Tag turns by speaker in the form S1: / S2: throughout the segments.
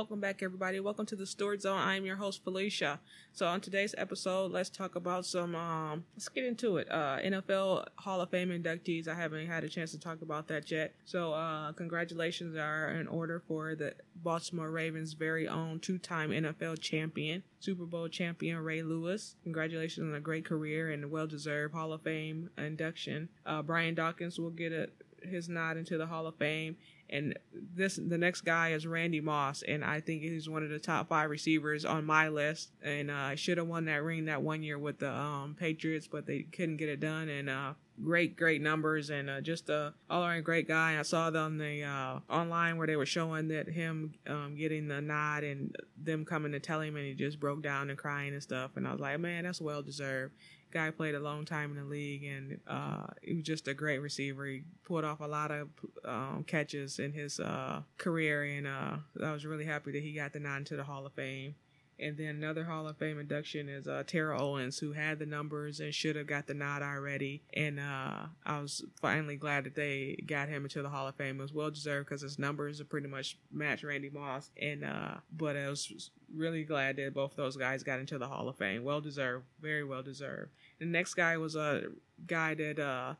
S1: Welcome back, everybody. Welcome to the Steward Zone. I'm your host, Felicia. So, on today's episode, let's talk about some, um, let's get into it. Uh, NFL Hall of Fame inductees. I haven't had a chance to talk about that yet. So, uh, congratulations are in order for the Baltimore Ravens' very own two time NFL champion, Super Bowl champion Ray Lewis. Congratulations on a great career and well deserved Hall of Fame induction. Uh, Brian Dawkins will get a, his nod into the Hall of Fame and this the next guy is Randy Moss, and I think he's one of the top five receivers on my list. And I uh, should have won that ring that one year with the um, Patriots, but they couldn't get it done. And uh, great, great numbers, and uh, just a all around great guy. I saw them the uh, online where they were showing that him um, getting the nod and them coming to tell him, and he just broke down and crying and stuff. And I was like, man, that's well deserved guy played a long time in the league and uh, he was just a great receiver. He pulled off a lot of um, catches in his uh, career, and uh, I was really happy that he got the nod into the Hall of Fame. And then another Hall of Fame induction is uh, Terrell Owens, who had the numbers and should have got the nod already. And uh, I was finally glad that they got him into the Hall of Fame. It was well deserved because his numbers are pretty much match Randy Moss. And uh, but I was really glad that both those guys got into the Hall of Fame. Well deserved, very well deserved. The next guy was a guy that uh,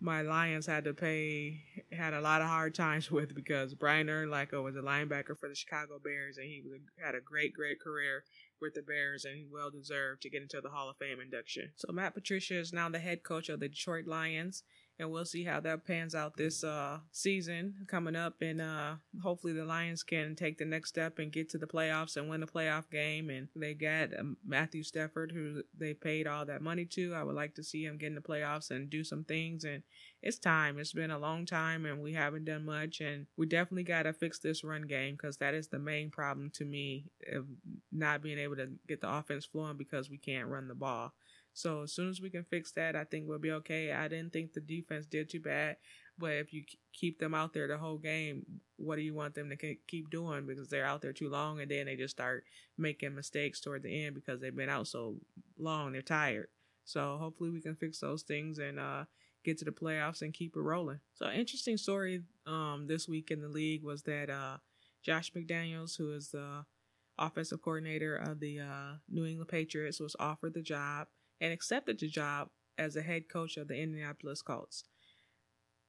S1: my Lions had to pay had a lot of hard times with because Brian Urlacher was a linebacker for the Chicago Bears and he a, had a great great career with the Bears and he well deserved to get into the Hall of Fame induction. So Matt Patricia is now the head coach of the Detroit Lions and we'll see how that pans out this uh, season coming up. And uh, hopefully, the Lions can take the next step and get to the playoffs and win a playoff game. And they got um, Matthew Stafford, who they paid all that money to. I would like to see him get in the playoffs and do some things. And it's time. It's been a long time, and we haven't done much. And we definitely got to fix this run game because that is the main problem to me of not being able to get the offense flowing because we can't run the ball. So as soon as we can fix that, I think we'll be okay. I didn't think the defense did too bad, but if you keep them out there the whole game, what do you want them to keep doing? Because they're out there too long, and then they just start making mistakes toward the end because they've been out so long, they're tired. So hopefully we can fix those things and uh, get to the playoffs and keep it rolling. So interesting story um, this week in the league was that uh, Josh McDaniels, who is the offensive coordinator of the uh, New England Patriots, was offered the job and accepted the job as the head coach of the Indianapolis Colts.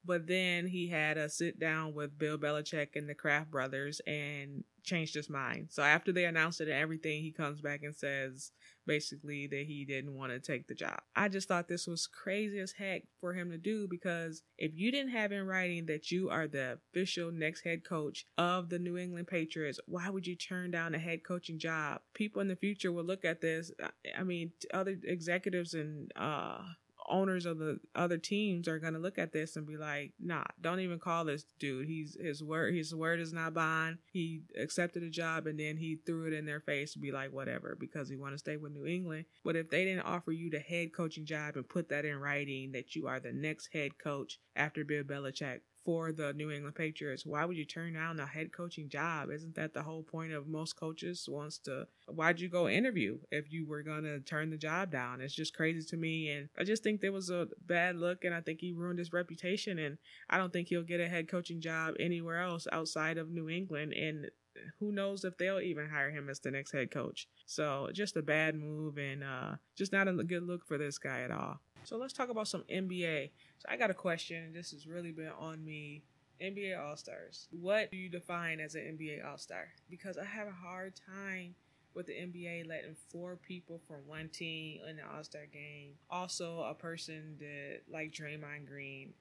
S1: But then he had a sit down with Bill Belichick and the Kraft brothers and changed his mind. So after they announced it and everything, he comes back and says basically that he didn't want to take the job. I just thought this was crazy as heck for him to do because if you didn't have in writing that you are the official next head coach of the New England Patriots, why would you turn down a head coaching job? People in the future will look at this. I mean, other executives and uh owners of the other teams are gonna look at this and be like, nah, don't even call this dude. He's his word his word is not bond. He accepted a job and then he threw it in their face to be like whatever because he want to stay with New England. But if they didn't offer you the head coaching job and put that in writing that you are the next head coach after Bill Belichick, for the New England Patriots. Why would you turn down a head coaching job? Isn't that the whole point of most coaches wants to why'd you go interview if you were gonna turn the job down? It's just crazy to me and I just think there was a bad look and I think he ruined his reputation and I don't think he'll get a head coaching job anywhere else outside of New England and who knows if they'll even hire him as the next head coach. So just a bad move and uh, just not a good look for this guy at all. So let's talk about some NBA. So I got a question. This has really been on me. NBA All Stars. What do you define as an NBA All Star? Because I have a hard time with the NBA letting four people from one team in the All Star game. Also, a person that like Draymond Green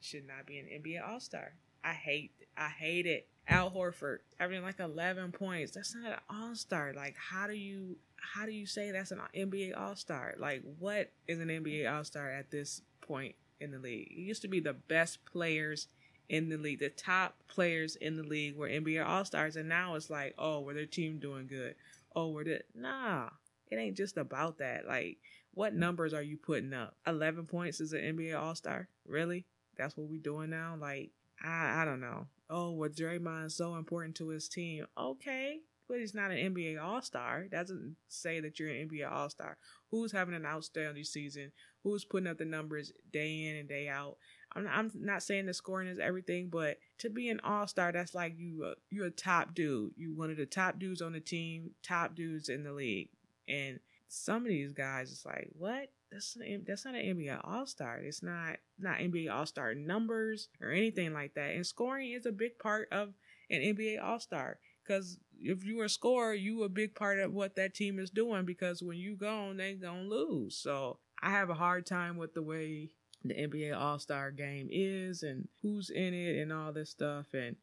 S1: should not be an NBA All Star. I hate I hate it. Al Horford having like 11 points. That's not an All Star. Like, how do you how do you say that's an NBA All Star? Like, what is an NBA All Star at this point in the league? It used to be the best players in the league, the top players in the league were NBA All Stars, and now it's like, oh, were their team doing good? Oh, were they? Nah, it ain't just about that. Like, what numbers are you putting up? 11 points is an NBA All Star? Really? That's what we doing now? Like, I, I don't know. Oh, well, Draymond so important to his team. Okay, but he's not an NBA All Star. Doesn't say that you're an NBA All Star. Who's having an outstanding season? Who's putting up the numbers day in and day out? I'm, I'm not saying the scoring is everything, but to be an all star, that's like you uh, you're a top dude. You one of the top dudes on the team, top dudes in the league, and some of these guys, it's like what? That's not, that's not an NBA All Star. It's not not NBA All Star numbers or anything like that. And scoring is a big part of an NBA All Star because if you are a scorer, you a big part of what that team is doing. Because when you gone, they gonna lose. So I have a hard time with the way the NBA All Star game is and who's in it and all this stuff. And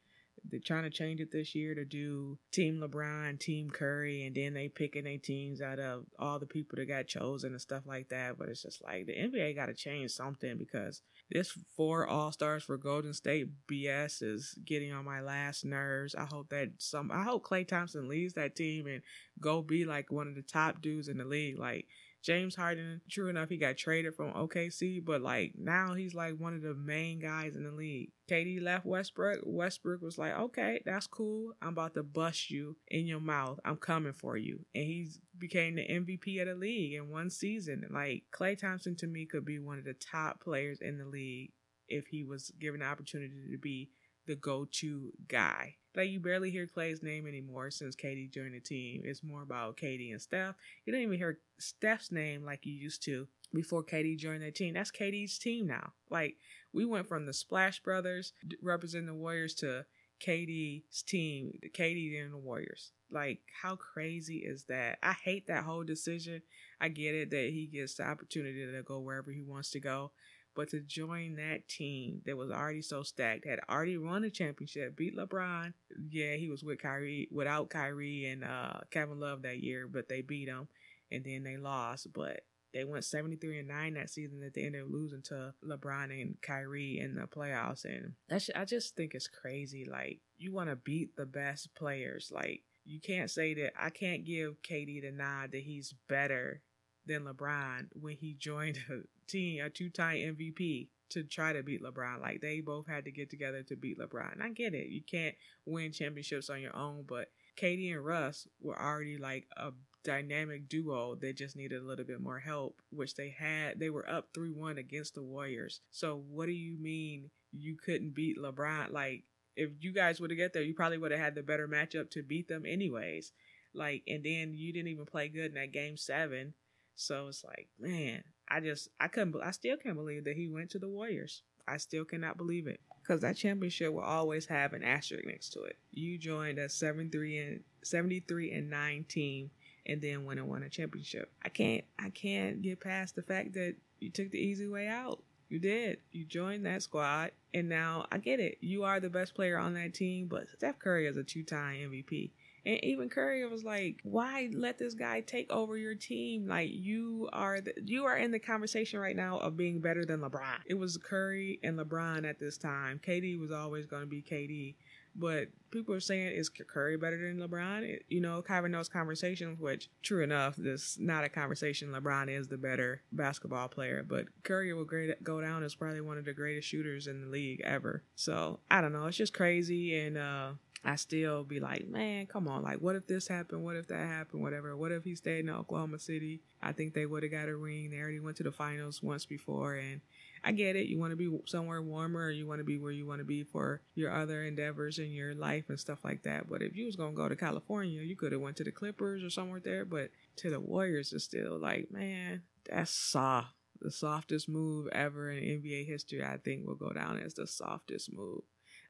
S1: they're trying to change it this year to do Team LeBron, Team Curry, and then they picking their teams out of all the people that got chosen and stuff like that. But it's just like the NBA got to change something because this four All Stars for Golden State BS is getting on my last nerves. I hope that some, I hope Klay Thompson leaves that team and go be like one of the top dudes in the league. Like James Harden, true enough, he got traded from OKC, but like now he's like one of the main guys in the league. KD left Westbrook. Westbrook was like, okay, that's cool. I'm about to bust you in your mouth. I'm coming for you. And he's became the MVP of the league in one season. Like Klay Thompson to me could be one of the top players in the league if he was given the opportunity to be the go-to guy. Like you barely hear Klay's name anymore since KD joined the team. It's more about KD and Steph. You don't even hear Steph's name like you used to before KD joined the team. That's KD's team now. Like we went from the Splash Brothers representing the Warriors to KD's team, KD and the Warriors. Like, how crazy is that? I hate that whole decision. I get it that he gets the opportunity to go wherever he wants to go. But to join that team that was already so stacked, had already won a championship, beat LeBron. Yeah, he was with Kyrie, without Kyrie and uh, Kevin Love that year, but they beat him, and then they lost. But they went 73 and 9 that season that they ended up losing to LeBron and Kyrie in the playoffs. And that's, I just think it's crazy. Like, you want to beat the best players. Like, you can't say that I can't give KD the nod that he's better than LeBron when he joined team, a two time MVP to try to beat LeBron. Like they both had to get together to beat LeBron. And I get it. You can't win championships on your own, but KD and Russ were already like a dynamic duo that just needed a little bit more help, which they had. They were up 3 1 against the Warriors. So, what do you mean you couldn't beat LeBron? Like, if you guys would have get there, you probably would have had the better matchup to beat them, anyways. Like, and then you didn't even play good in that game seven. So it's like, man, I just I couldn't I still can't believe that he went to the Warriors. I still cannot believe it because that championship will always have an asterisk next to it. You joined a 73 and 73 and 9 team and then went and won a championship. I can't I can't get past the fact that you took the easy way out. You did. You joined that squad and now I get it. You are the best player on that team, but Steph Curry is a two-time MVP. And even Curry was like, "Why let this guy take over your team? Like you are the, you are in the conversation right now of being better than LeBron." It was Curry and LeBron at this time. KD was always going to be KD, but people are saying is Curry better than LeBron? It, you know, having those conversations, which true enough, this not a conversation. LeBron is the better basketball player, but Curry will great, go down as probably one of the greatest shooters in the league ever. So I don't know, it's just crazy and. uh I still be like, man, come on. Like, what if this happened? What if that happened? Whatever. What if he stayed in Oklahoma City? I think they would have got a ring. They already went to the finals once before. And I get it. You want to be somewhere warmer or you want to be where you want to be for your other endeavors in your life and stuff like that. But if you was going to go to California, you could have went to the Clippers or somewhere there. But to the Warriors is still like, man, that's soft. The softest move ever in NBA history, I think, will go down as the softest move.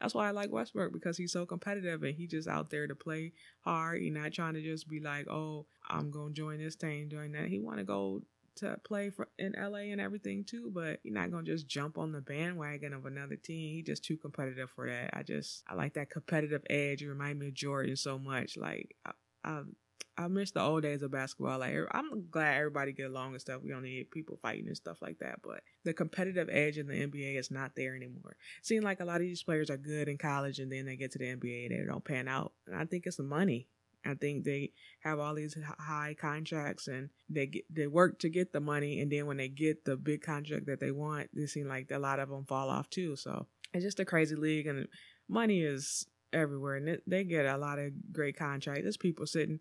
S1: That's why I like Westbrook because he's so competitive and he just out there to play hard. He's not trying to just be like, oh, I'm gonna join this team, join that. He want to go to play for in LA and everything too, but he's not gonna just jump on the bandwagon of another team. He's just too competitive for that. I just I like that competitive edge. You remind me of Jordan so much. Like I, I I miss the old days of basketball. Like I'm glad everybody get along and stuff. We don't need people fighting and stuff like that. But the competitive edge in the NBA is not there anymore. It Seems like a lot of these players are good in college and then they get to the NBA and they don't pan out. And I think it's the money. I think they have all these high contracts and they get they work to get the money and then when they get the big contract that they want, it seems like a lot of them fall off too. So it's just a crazy league and money is everywhere and they get a lot of great contracts. There's people sitting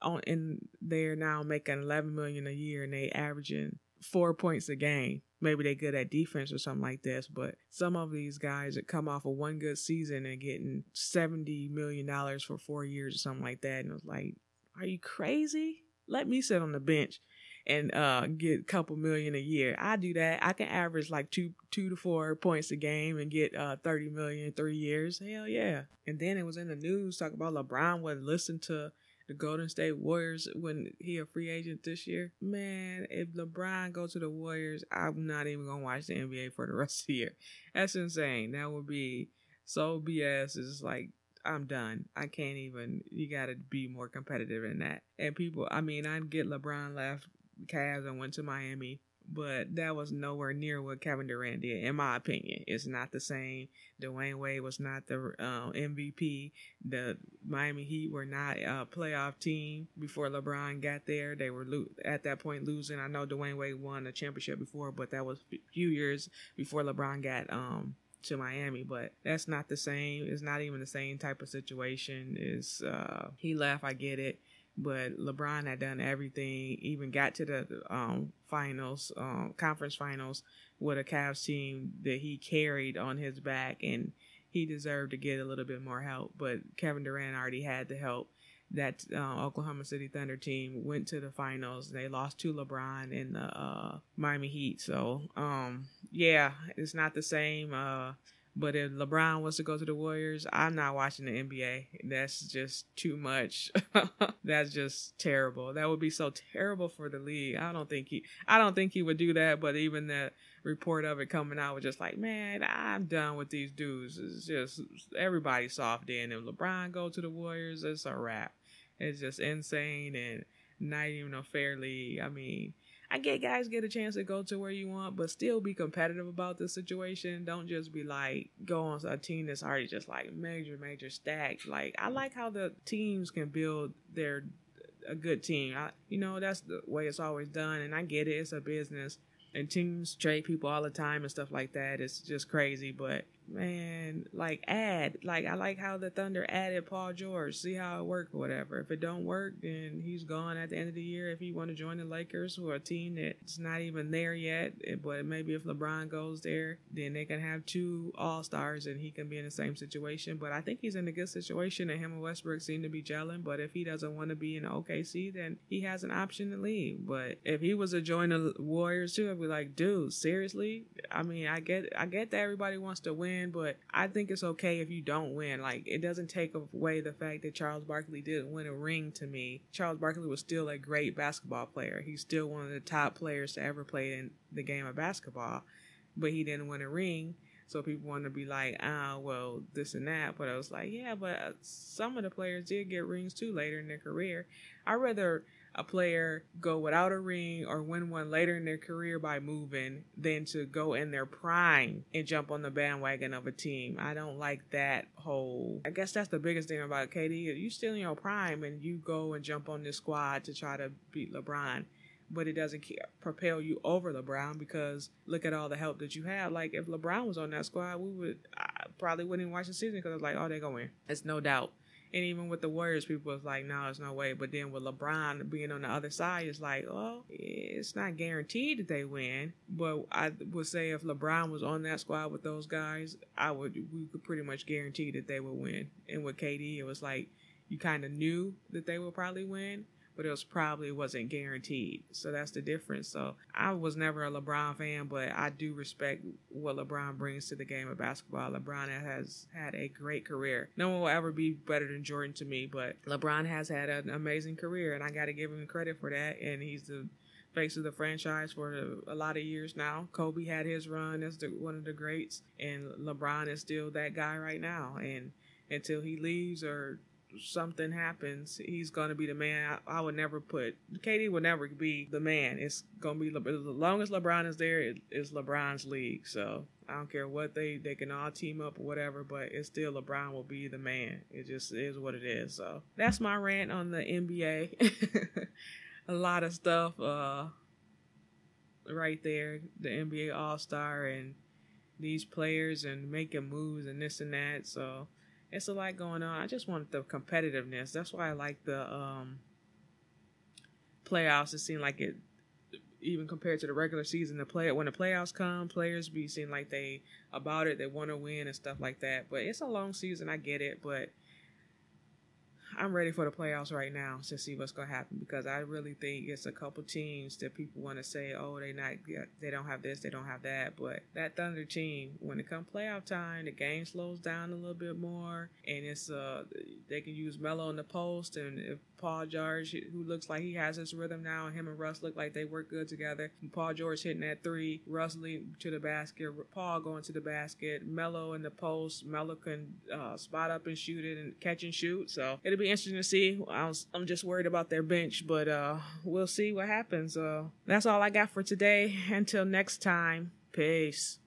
S1: on and they're now making 11 million a year and they averaging four points a game maybe they're good at defense or something like this. But some of these guys that come off of one good season and getting seventy million dollars for four years or something like that, and it's like, are you crazy? Let me sit on the bench and uh, get a couple million a year. I do that. I can average like two two to four points a game and get uh 30 million in three years. Hell yeah. And then it was in the news talking about LeBron would listen to the Golden State Warriors when he a free agent this year. Man, if LeBron go to the Warriors, I'm not even gonna watch the NBA for the rest of the year. That's insane. That would be so BS. It's like I'm done. I can't even. You got to be more competitive in that. And people, I mean, I get LeBron left Cavs and went to Miami, but that was nowhere near what Kevin Durant did, in my opinion. It's not the same. Dwyane Wade was not the um, MVP. The Miami Heat were not a playoff team before LeBron got there. They were lo- at that point losing. I know Dwyane Wade won a championship before, but that was a few years before LeBron got um, to Miami, but that's not the same. It's not even the same type of situation. Is uh, he left? I get it but LeBron had done everything, even got to the um, finals, um, conference finals with a Cavs team that he carried on his back, and he deserved to get a little bit more help. But Kevin Durant already had the help. That uh, Oklahoma City Thunder team went to the finals. They lost to LeBron in the uh, Miami Heat. So, um, yeah, it's not the same. Uh, but if LeBron was to go to the Warriors, I'm not watching the NBA. That's just too much. That's just terrible. That would be so terrible for the league. I don't think he I don't think he would do that, but even the report of it coming out was just like, man, I'm done with these dudes. It's just everybody soft in. If LeBron go to the Warriors, it's a wrap. It's just insane and not even a fair league. I mean, I get guys get a chance to go to where you want, but still be competitive about the situation. Don't just be like go on a team that's already just like major, major stacked. Like I like how the teams can build their a good team. I, you know, that's the way it's always done, and I get it. It's a business, and teams trade people all the time and stuff like that. It's just crazy, but man, like add, like I like how the Thunder added Paul George. See how it worked or whatever. If it don't work, then he's gone at the end of the year. If he want to join the Lakers, who are a team that's not even there yet, eh, but maybe if LeBron goes there, then they can have two All Stars and he can be in the same situation. But I think he's in a good situation, and him and Westbrook seem to be gelling. But if he doesn't want to be in OKC, then he has an option to leave. But if he was to join the Warriors too, I'd be like, dude, seriously? I mean, I get, I get that everybody wants to win win, but I think it's okay if you don't win. Like it doesn't take away the fact that Charles Barkley didn't win a ring to me. Charles Barkley was still a great basketball player. He's still one of the top players to ever play in the game of basketball, but he didn't win a ring. So people want to be like, ah, oh, well, this and that. But I was like, yeah, but uh, some of the players did get rings too later in their career. I rather a player go without a ring or win one later in their career by moving than to go in their prime and jump on the bandwagon of a team. I don't like that whole. I guess that's the biggest thing about KD. You still in your prime and you go and jump on this squad to try to beat LeBron. But it doesn't propel you over LeBron because look at all the help that you have. Like if LeBron was on that squad, we would I probably wouldn't watch the season because it's like, oh, they're going. It's no doubt. And even with the Warriors, people was like, no, there's no way. But then with LeBron being on the other side, it's like, oh, it's not guaranteed that they win. But I would say if LeBron was on that squad with those guys, I would we could pretty much guarantee that they would win. And with KD, it was like you kind of knew that they would probably win, but it was probably wasn't guaranteed. So that's the difference. So I was never a LeBron fan, but I do respect what LeBron brings to the game of basketball. LeBron has had a great career. No one will ever be better than Jordan to me, but LeBron has had an amazing career, and I got to give him credit for that. And he's the face of the franchise for a lot of years now. Kobe had his run as the, one of the greats, and LeBron is still that guy right now. And until he leaves or something happens, he's to be the man. I, I, would never put KD would never be the man. It's to be Le, as long as LeBron is there, it is LeBron's league. So I don't care what they they can all team up or whatever, but it's still LeBron will be the man. It just is what it is. So that's my rant on the NBA. A lot of stuff uh, right there. The NBA All Star and these players and making moves and this and that. So it's a lot going on. I just want the competitiveness. That's why I like the um, playoffs. It seemed like it even compared to the regular season. The play when the playoffs come, players be seem like they about it. They want to win and stuff like that. But it's a long season. I get it, but I'm ready for the playoffs right now to see what's going to happen because I really think it's a couple teams that people want to say, oh, they not, they don't have this, they don't have that. But that Thunder team, when it comes playoff time, the game slows down a little bit more, and it's uh they can use Melo in the post, and if Paul George, who looks like he has his rhythm now, and him and Russ look like they work good together. Paul George hitting that three, Russ leading to the basket, Paul going to the basket, Melo in the post. Melo can uh, spot up and shoot it and catch and shoot. So it'll be interesting to see. I I'm just worried about their bench, but uh, we'll see what happens. Uh, that's all I got for today. Until next time, peace.